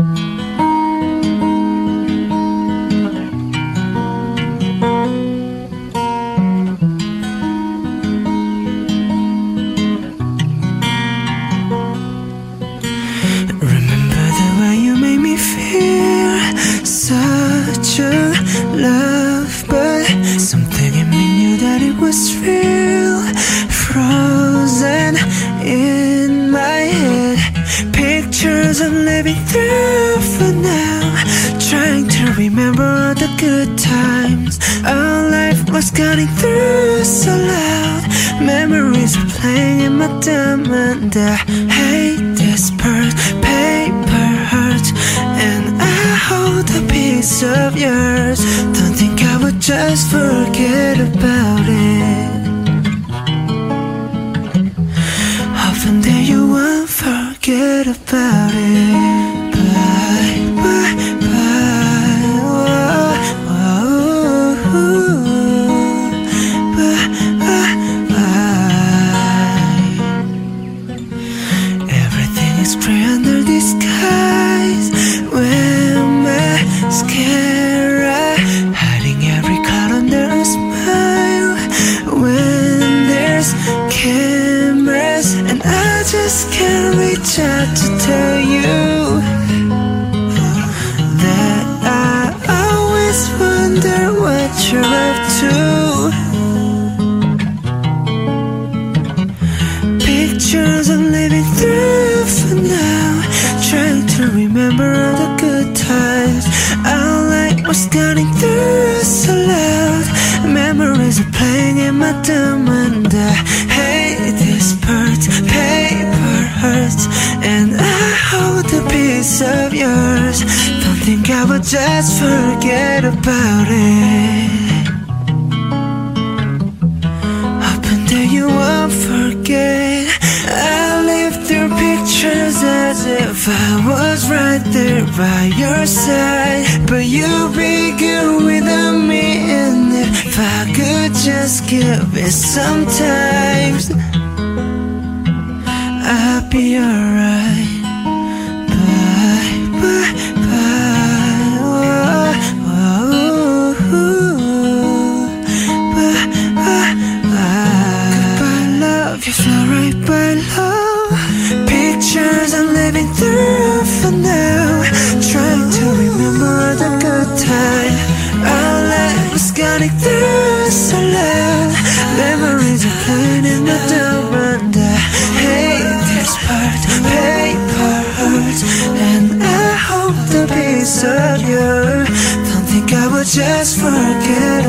Remember the way you made me feel. Such a love, remember the good times. Our life was cutting through so loud. Memories are playing in my diamond. I hate this part, paper hearts, and I hold a piece of yours. Don't think I would just forget about it. Often that you won't forget about it. Just can't reach out to tell you that I always wonder what you're up to. Pictures I'm living through for now. Trying to remember all the good times. Our light was cutting through so loud. Memories are playing in my diamond. I piece of yours. Don't think I would just forget about it. Hoping that you won't forget. I live through pictures as if I was right there by your side. But you'd be good without me, and if I could just give it some time, I'd be alright. Pictures I'm living through for now. Trying to remember the good time. Our life was cutting through so loud. Memories are playing in the diamond. I hate this part. Paper hearts, and I hope the piece of you. Don't think I would just forget.